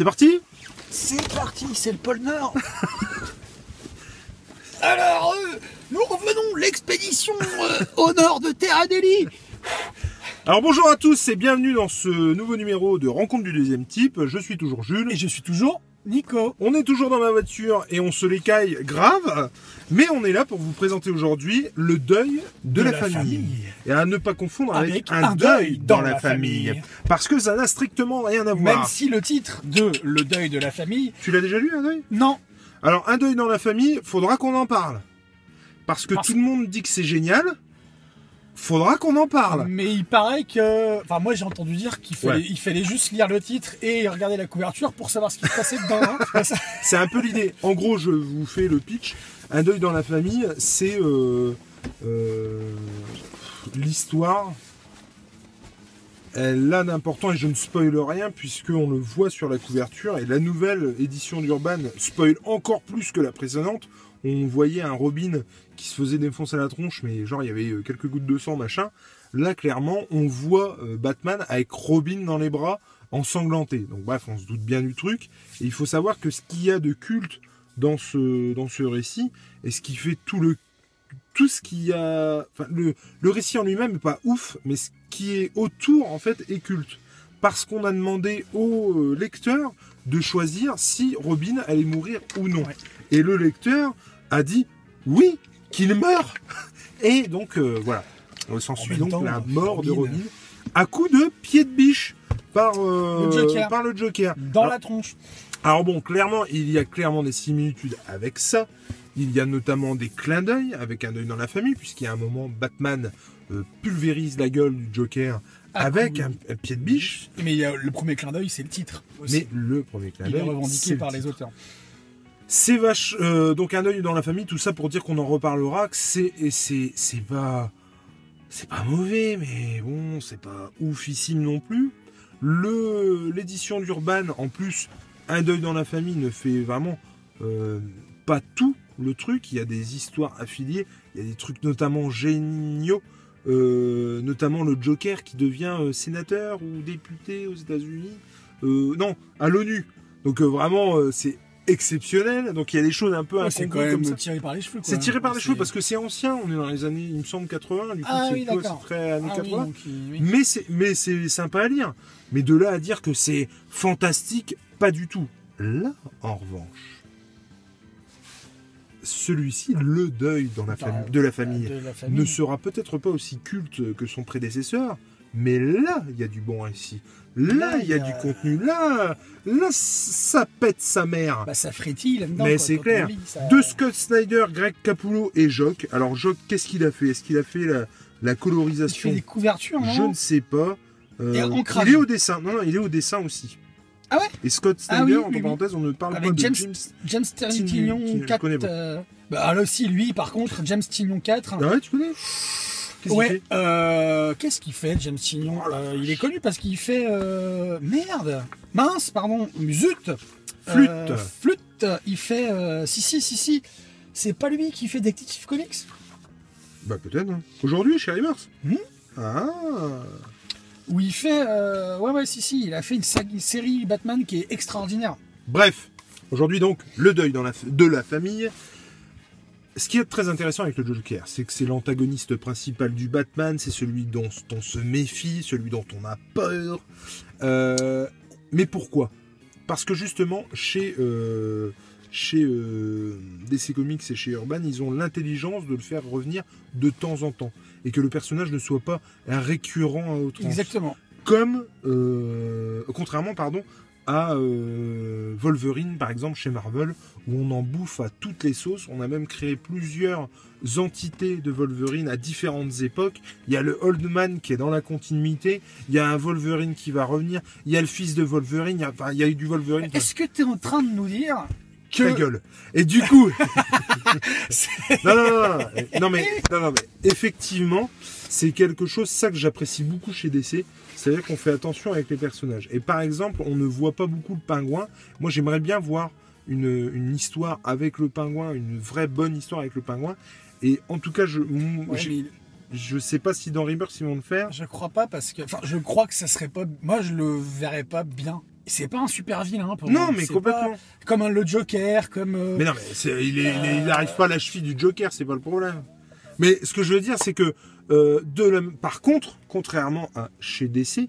C'est parti C'est parti, c'est le pôle Nord. Alors, euh, nous revenons l'expédition euh, au nord de Terra Delhi. Alors bonjour à tous et bienvenue dans ce nouveau numéro de Rencontre du deuxième type. Je suis toujours Jules. Et je suis toujours Nico. On est toujours dans ma voiture et on se l'écaille grave, mais on est là pour vous présenter aujourd'hui le deuil de, la, famille. Et à ne pas confondre avec, un, deuil dans, la, famille. Parce que ça n'a strictement rien à voir. Même si le titre de Le deuil de la famille. Tu l'as déjà lu, un deuil? Non. Alors, un deuil dans la famille, faudra qu'on en parle. Parce que Parce- tout le monde dit que c'est génial. Faudra qu'on en parle. Mais il paraît que. Enfin, moi j'ai entendu dire qu'il fallait, Ouais. il fallait juste lire le titre et regarder la couverture pour savoir ce qui se passait dedans. hein. C'est un peu l'idée. En gros, je vous fais le pitch. Un deuil dans la famille, c'est euh, euh, l'histoire. Elle a d'important et je ne spoile rien puisqu'on le voit sur la couverture et la nouvelle édition d'Urban spoil encore plus que la précédente. On voyait un Robin qui se faisait défoncer la tronche, mais genre il y avait euh, quelques gouttes de sang, machin. Là, clairement, on voit euh, Batman avec Robin dans les bras, ensanglanté. Donc bref, on se doute bien du truc. Et il faut savoir que ce qu'il y a de culte dans ce, dans ce récit, et ce qui fait tout le tout ce qu'il y a, le, le récit en lui-même n'est pas ouf, mais ce qui est autour en fait est culte, parce qu'on a demandé au euh, lecteur de choisir si Robin allait mourir ou non, Ouais. et le lecteur a dit oui qu'il meurt, et donc euh, voilà, on s'ensuit même donc temps, la mort de Robin- à coup de pied de biche par euh, Le Joker. par le Joker. Dans Alors, la tronche. alors bon, clairement, il y a clairement des similitudes avec ça. Il y a notamment des clins d'œil avec un deuil dans la famille, puisqu'il y a un moment, Batman euh, pulvérise la gueule du Joker Ah, avec un, un pied de biche. Mais il y a le premier clin d'œil, c'est le titre. aussi. Mais le premier clin il est d'œil, c'est revendiqué le par les auteurs. C'est vache. euh, donc un deuil dans la famille, tout ça pour dire qu'on en reparlera. Que c'est c'est c'est pas c'est pas mauvais, mais bon, c'est pas oufissime non plus. Le l'édition d'Urban, en plus, un deuil dans la famille ne fait vraiment euh, pas tout le truc. Il y a des histoires affiliées, il y a des trucs notamment géniaux. Euh, notamment le Joker qui devient euh, sénateur ou député aux États-Unis. Euh, non, à l'ONU. Donc vraiment, c'est exceptionnel. Donc il y a des choses un peu Ouais, c'est quand incongrues même comme ça. tiré par les cheveux. C'est tiré par les cheveux parce que c'est ancien. On est dans les années, il me semble, 80. Du coup, Ah c'est oui, très années Ah oui, 80. donc, il- oui. Mais c'est mais c'est sympa à lire. Mais de là à dire que c'est fantastique, pas du tout. Là, en revanche, celui-ci, le deuil dans la Enfin, de la famille, de la famille. ne sera peut-être pas aussi culte que son prédécesseur, mais là, il y a du bon récit. Là, il y a du contenu. Là, là, ça pète sa mère. Bah, ça frétille. Mais c'est clair. on lit, ça- De Scott Snyder, Greg Capullo et Jock. Alors Jock, qu'est-ce qu'il a fait? Est-ce qu'il a fait la, la Il colorisation fait des couvertures, non Je ne sais pas. Euh, il est au dessin. Non, non, il est au dessin aussi. Ah ouais Et Scott Ah Snyder, oui, entre oui, oui. parenthèses, on ne parle Avec pas de James- James. James Tignon, Tignon je 4. connais pas. euh, Bah là aussi, lui, par contre, James Tignon 4. Ah ouais, tu connais Qu'est-ce qu'il fait euh, qu'est-ce qu'il fait, James Tignon Euh, Il est connu parce qu'il fait. euh, Merde Mince, pardon, zut Flûte. Flûte, il fait. euh, Si, si, si, si. C'est pas lui qui fait Detective Comics? Bah peut-être. hein. Aujourd'hui, chez Rimers. Hmm? Ah Où il fait. euh, Ouais, ouais, si, si. Il a fait une, série Batman qui est extraordinaire. Bref, aujourd'hui donc, le deuil de la famille. Ce qui est très intéressant avec le Joker, c'est que c'est l'antagoniste principal du Batman, c'est celui dont on se méfie, celui dont on a peur. Euh, mais pourquoi? Parce que justement, chez, euh, chez euh, DC Comics et chez Urban, ils ont l'intelligence de le faire revenir de temps en temps. Et que le personnage ne soit pas un récurrent à outrance. Exactement. comme euh, contrairement pardon à euh, Wolverine par exemple chez Marvel où on en bouffe à toutes les sauces. On a même créé plusieurs entités de Wolverine à différentes époques. Il y a le Old Man qui est dans la continuité. Il y a un Wolverine qui va revenir. Il y a le fils de Wolverine. Il y a, enfin, il y a eu du Wolverine Est-ce que tu es en train de nous dire que. ta gueule. Et du coup, non, non, non, non, non, mais, non, non, mais effectivement, c'est quelque chose, ça que j'apprécie beaucoup chez DC, c'est-à-dire qu'on fait attention avec les personnages. Et par exemple, on ne voit pas beaucoup le pingouin. Moi, j'aimerais bien voir une, une histoire avec le pingouin, une vraie bonne histoire avec le pingouin. Et en tout cas, je, Ouais, mais je sais pas si dans Rebirth ils vont le faire. Je crois pas parce que. Enfin, je crois que ça serait pas. Moi, je le verrais pas bien. C'est pas un super vilain pour Non, mais complètement. comme un- le Joker, comme. euh, Mais non, mais il, est- il arrive pas à la cheville du Joker, c'est pas le problème. Mais ce que je veux dire, c'est que euh, de la- par contre, contrairement à chez DC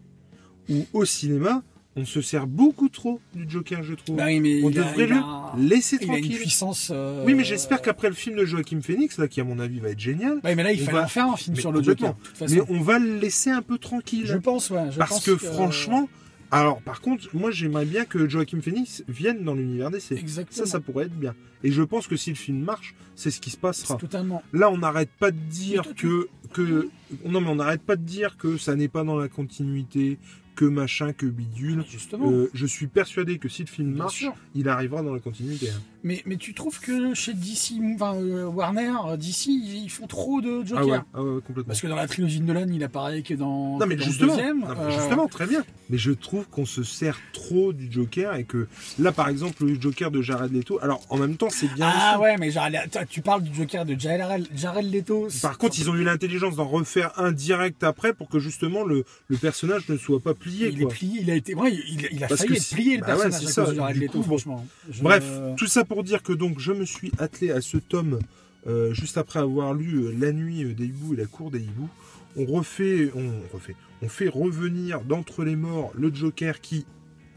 ou au cinéma, on se sert beaucoup trop du Joker, je trouve. bah oui, mais on devrait le a- laisser Il a une tranquille. puissance. euh, Oui, mais j'espère qu'après le film de Joaquin Phoenix, là, qui à mon avis va être génial, Ouais, mais là, il fallait va- en faire un film mais sur le Joker. mais on va le laisser un peu tranquille. Je pense, ouais. je Parce pense que franchement, alors par contre, moi j'aimerais bien que Joaquin Phoenix vienne dans l'univers DC. Exactement. Ça, ça pourrait être bien. Et je pense que si le film marche, c'est ce qui se passera. Totalement. Là, on n'arrête pas de dire que, que. Non, mais on n'arrête pas de dire que ça n'est pas dans la continuité, que machin, que bidule. Justement. Euh, je suis persuadé que si le film marche, sûr. il arrivera dans la continuité. hein. Mais, mais tu trouves que chez DC, enfin, euh, Warner, euh, DC, ils font trop de Joker Ah ouais, ah ouais, complètement. Parce que dans la trilogie de Nolan, il apparaît que dans, Non mais dans justement, le deuxième. non, mais justement, très bien. Mais je trouve qu'on se sert trop du Joker et que là, par exemple, le Joker de Jared Leto. Alors, en même temps, c'est bien. Ah ouais, mais Jared- tu parles du Joker de Jared, Jared Leto. Par contre, ils ont eu l'intelligence d'en refaire un direct après pour que justement le, le personnage ne soit pas plié. il est plié, il a été, ouais, il, il a Parce failli que être si- plié le bah personnage c'est à cause ça. de Jared Du Leto, coup, bon. franchement. Je- Bref, tout ça pour dire que donc je me suis attelé à ce tome euh, juste après avoir lu euh, La nuit euh, des hiboux et La cour des hiboux. On refait, on refait, on fait revenir d'entre les morts le Joker qui,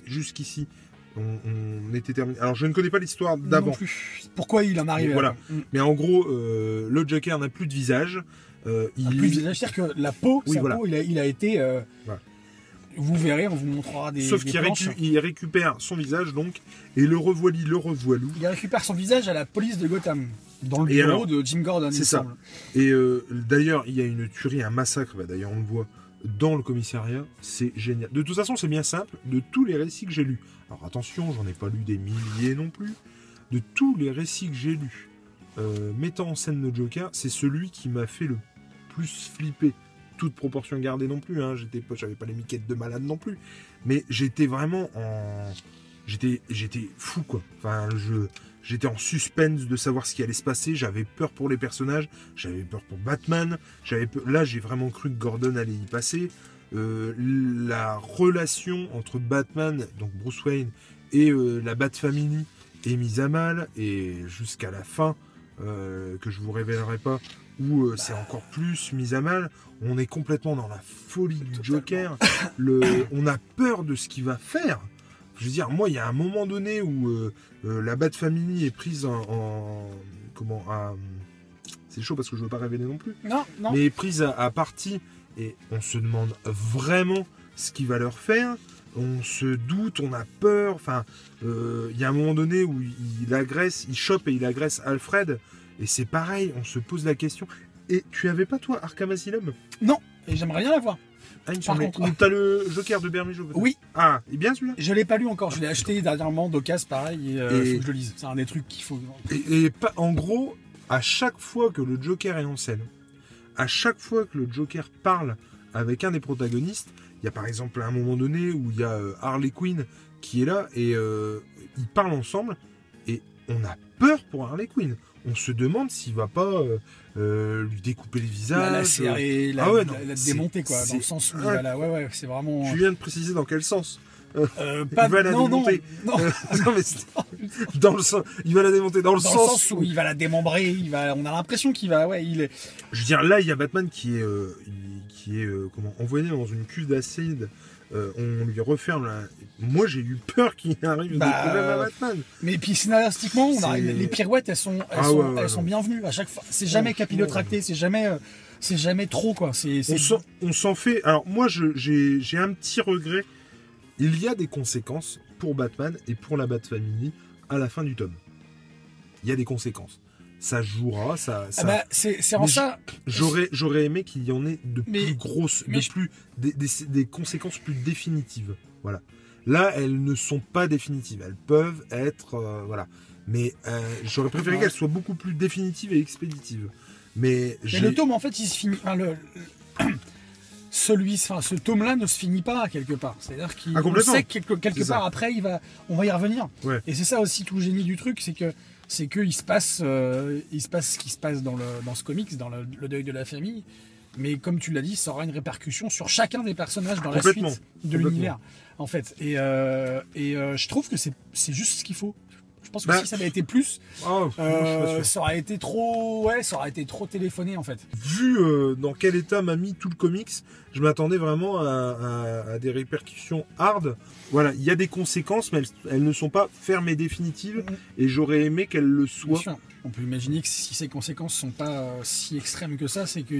jusqu'ici, on, on était terminé. Alors je ne connais pas l'histoire d'avant. Pourquoi il en arrive Voilà. là Mm. mais en gros, euh, le Joker n'a plus de visage. Euh, il Ah, plus de visage, c'est-à-dire que la peau, Oui, sa voilà. peau, il a, il a été. euh, Voilà. Vous verrez, on vous montrera des. Sauf des qu'il planches. récu- il récupère son visage donc et le revoilit, le revoilou. Il récupère son visage à la police de Gotham, dans le Et bureau alors, de Jim Gordon. il c'est ça. semble. Et euh, d'ailleurs, il y a une tuerie, un massacre, bah, d'ailleurs on le voit dans le commissariat, c'est génial. De toute façon, c'est bien simple, de tous les récits que j'ai lus, alors attention, j'en ai pas lu des milliers non plus, de tous les récits que j'ai lus, euh, mettant en scène le Joker, c'est celui qui m'a fait le plus flipper. Toute proportion gardée non plus, hein, j'avais pas les miquettes de malade non plus, mais j'étais vraiment en, j'étais, fou quoi. J'étais en suspense de savoir ce qui allait se passer. J'avais peur pour les personnages, j'avais peur pour Batman. J'avais peur- là, j'ai vraiment cru que Gordon allait y passer. Euh, la relation entre Batman, donc Bruce Wayne, et euh, la Bat Family est mise à mal et jusqu'à la fin euh, que je vous révélerai pas où euh, c'est encore plus mis à mal. On est complètement dans la folie du Joker. Le, on a peur de ce qu'il va faire. Je veux dire, moi, il y a un moment donné où euh, euh, la Bat Family est prise en, en- comment c'est chaud parce que je veux pas révéler non plus, Non, non. mais est prise à, à partie et on se demande vraiment ce qu'il va leur faire. On se doute, on a peur. Enfin, euh, il y a un moment donné où il, il agresse, il chope et il agresse Alfred. Et c'est pareil, on se pose la question. Et tu avais pas toi Arkham Asylum? Non, et j'aimerais bien la voir. Ah, il me Par semblait. contre- t'as le Joker de Bermejo peut-être? Oui, Ah, et bien celui-là? Je l'ai pas lu encore. Je l'ai acheté dernièrement d'occasion, pareil. Et, euh, Et- faut que je le lise. C'est un des trucs qu'il faut. Et, et pas, en gros, à chaque fois que le Joker est en scène, à chaque fois que le Joker parle avec un des protagonistes, il y a par exemple un moment donné où il y a euh, Harley Quinn qui est là et euh, ils parlent ensemble et on a peur pour Harley Quinn. On se demande s'il va pas euh, euh, lui découper les visages. La, la serrer, la, Ah ouais, la- non, la c'est- démonter, quoi. Dans le sens où la- Ouais, ouais, c'est vraiment. Tu viens de préciser dans quel sens Euh, pas il va la non, démonter. non. Euh, non, mais dans le sens, il va la démonter dans le Dans le sens, où il va la démembrer, il va, on a l'impression qu'il va, ouais, il est, Je veux dire, là, il y a Batman qui est, euh, qui est euh, comment, envoyé dans une cuve d'acide. Euh, on lui referme la... Moi, j'ai eu peur qu'il arrive Bah, des problèmes à Batman. Mais puis scénaristiquement, on a- C'est- les pirouettes, elles sont, elles Ah sont, ouais, ouais, elles sont non. bienvenues à chaque fois. C'est jamais capillotracté, c'est jamais, euh, c'est jamais trop quoi. C'est, On s'en- fait. Alors, moi, je- j'ai j'ai un petit regret. Il y a des conséquences pour Batman et pour la Bat Family à la fin du tome. Il y a des conséquences. Ça jouera, ça. Ah bah, c'est, en ça. J'aurais, j'aurais aimé qu'il y en ait de Mais- plus grosses, mais de je- plus, des, des- des conséquences plus définitives. Voilà. Là, elles ne sont pas définitives. Elles peuvent être, euh, voilà. Mais euh, j'aurais préféré Ouais. qu'elles soient beaucoup plus définitives et expéditives. Mais, Mais le tome, en fait, il se finit. enfin, le, celui, enfin, ce tome-là ne se finit pas quelque part. C'est-à-dire qu'il Ah, sait que quelque, quelque ça. part après, il va, on va y revenir. Ouais. Et c'est ça aussi tout le génie du truc, c'est que c'est que il se passe, euh, il se passe ce qui se passe dans le dans ce comics, dans le, le deuil de la famille. Mais comme tu l'as dit, ça aura une répercussion sur chacun des personnages dans la suite de l'univers, en fait. Et, euh, et euh, je trouve que c'est juste ce qu'il faut. Je pense que Bah, si ça avait été plus, Ah, euh, ça aurait été trop, ouais, ça aurait été trop téléphoné en fait. Vu euh, dans quel état m'a mis tout le comics, je m'attendais vraiment à, à- à des répercussions hard. Voilà, il y a des conséquences, mais elles, elles ne sont pas fermes et définitives, Mhm. et j'aurais aimé qu'elles le Bien soient. sûr. On peut imaginer que si ces conséquences sont pas euh, si extrêmes que ça, c'est que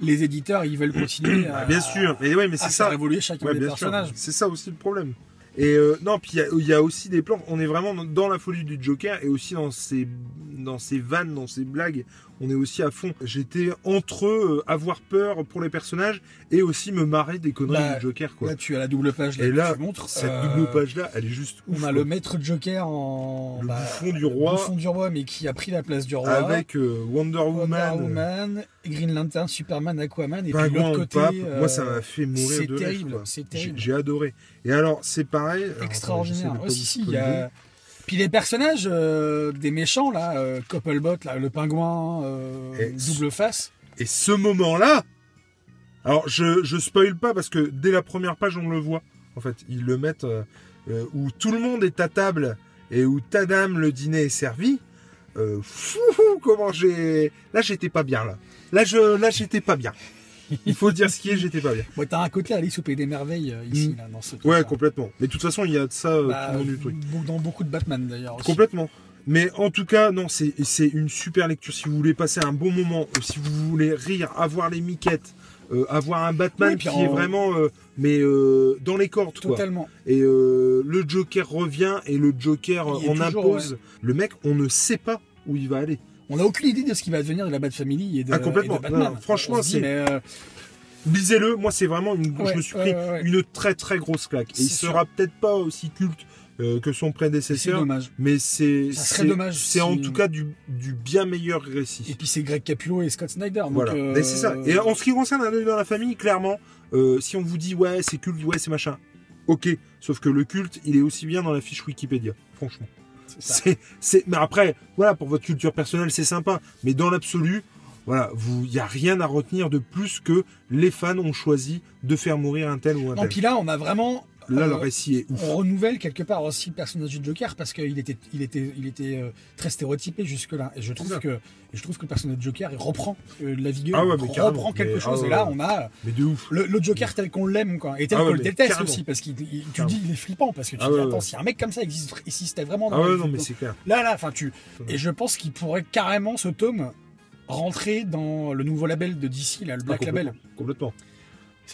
les éditeurs ils veulent continuer à, Ah, bien sûr, mais ouais, mais c'est ça. évoluer chacun Ouais, des personnages. C'est ça aussi le problème. Et euh, non, puis il y a- il y, a aussi des plans. On est vraiment dans- la folie du Joker et aussi dans ses dans ses vannes, dans ses blagues. On est aussi à fond. J'étais entre euh, avoir peur pour les personnages et aussi me marrer des conneries Bah, du Joker, quoi. Là, tu as la double page là, Et là, tu montres. Cette Euh, double page là, elle est juste ouf. On a quoi. le maître Joker en Le bah, bouffon du roi. bouffon du roi, mais qui a pris la place du roi. avec euh, Wonder Wonder Woman. Woman, Green Lantern, Superman, Aquaman, et puis l'autre au côté. pape, moi ça m'a fait mourir c'est de terrible, c'est terrible. J'ai adoré. Et alors c'est pareil. Alors, extraordinaire. Ouais, pas si, vous si, il y spoiler. a... Puis les personnages euh, des méchants, là, euh, Copplebot, là, le pingouin, euh, Et- double face. Et ce moment-là, alors je, je spoil pas parce que dès la première page on le voit. En fait, ils le mettent euh, où tout le monde est à table et où Tadam le dîner est servi. Fou, comment j'ai là j'étais pas bien là. Là je là j'étais pas bien. Il faut dire ce qui est, j'étais pas bien. Bon, t'as un côté Alice au Pays des Merveilles, euh, ici, Mm. là, dans ce Ouais, truc-là. complètement. Mais de toute façon, il y a de ça euh, Bah, tout le long du truc. Dans beaucoup de Batman, d'ailleurs. Complètement. Mais en tout cas, non, c'est c'est une super lecture. Si vous voulez passer un bon moment, euh, si vous voulez rire, avoir les miquettes, euh, avoir un Batman Oui, qui en- est vraiment, euh, mais euh, dans les cordes, quoi. Totalement. Et le Joker revient et le Joker en toujours, impose. Le mec, on ne sait pas où il va aller. On n'a aucune idée de ce qui va devenir de la Bat Family et de, Ah, complètement. et de Batman. Non, franchement, c'est- euh, Lisez-le. Moi, c'est vraiment une. Ouais, je me suis pris ouais, ouais. une très très grosse claque. Et il C'est sera peut-être pas aussi culte euh, que son c'est prédécesseur. dommage. Mais c'est c'est- en tout cas du, du bien meilleur récit. Et puis c'est Greg Capullo et Scott Snyder. donc, Voilà, euh, Mais c'est ça. Et en ce qui concerne un dans la famille, clairement, euh, si on vous dit ouais, c'est culte, ouais, c'est machin, ok. Sauf que le culte, il est aussi bien dans la fiche Wikipédia, franchement. C'est. C'est, mais après, voilà, pour votre culture personnelle, c'est sympa. Mais dans l'absolu, voilà, vous, il y a rien à retenir de plus que les fans ont choisi de faire mourir un tel ou un Non, tel. puis là, on a vraiment. Là, le euh, récit est ouf. on renouvelle quelque part aussi le personnage du Joker parce qu'il était, il était, il était euh, très stéréotypé jusque-là. Et je trouve que, et je trouve que le personnage de Joker, il reprend euh, de la vigueur, Ah ouais, il reprend quelque Mais- chose. ah et là, on a Mais de ouf. le, le Joker tel qu'on l'aime, quoi. Et tel Ah ouais, qu'on le déteste carrément. aussi, parce qu'il, il- tu dis, il est flippant parce que tu dis, attends, si un mec comme ça existe, existait vraiment dans Ah ouais, vie, non, mais donc, c'est clair. Là, là, enfin, tu. Et je pense qu'il pourrait carrément ce tome rentrer dans le nouveau label de DC, là, le Black Label. complètement,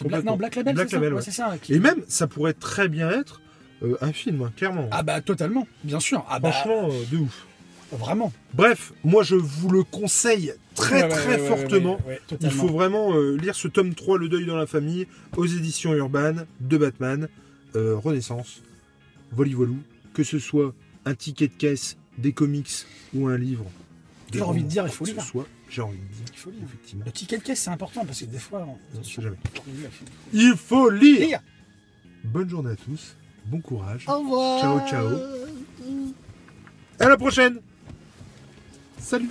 Black, non, Black Label, Black c'est ça, Label, Ouais, ouais. c'est ça. qui- Et même, ça pourrait très bien être euh, un film, hein, clairement. Ah bah totalement, bien sûr. Ah bah Franchement, euh, de ouf. vraiment. Bref, moi je vous le conseille très Ouais, très fortement. Il faut vraiment euh, lire ce tome 3, Le deuil dans la famille, aux éditions urbaines de Batman, euh, Renaissance, Volivolou, que ce soit un ticket de caisse, des comics ou un livre. J'ai envie de dire, il faut que lire. ce soit, j'ai envie de dire, Il faut lire. effectivement. Le ticket de caisse, c'est important parce que des fois, on... On sait jamais. Il faut lire Lire. Bonne journée à tous, bon courage, Au revoir. Ciao, ciao. à la prochaine Salut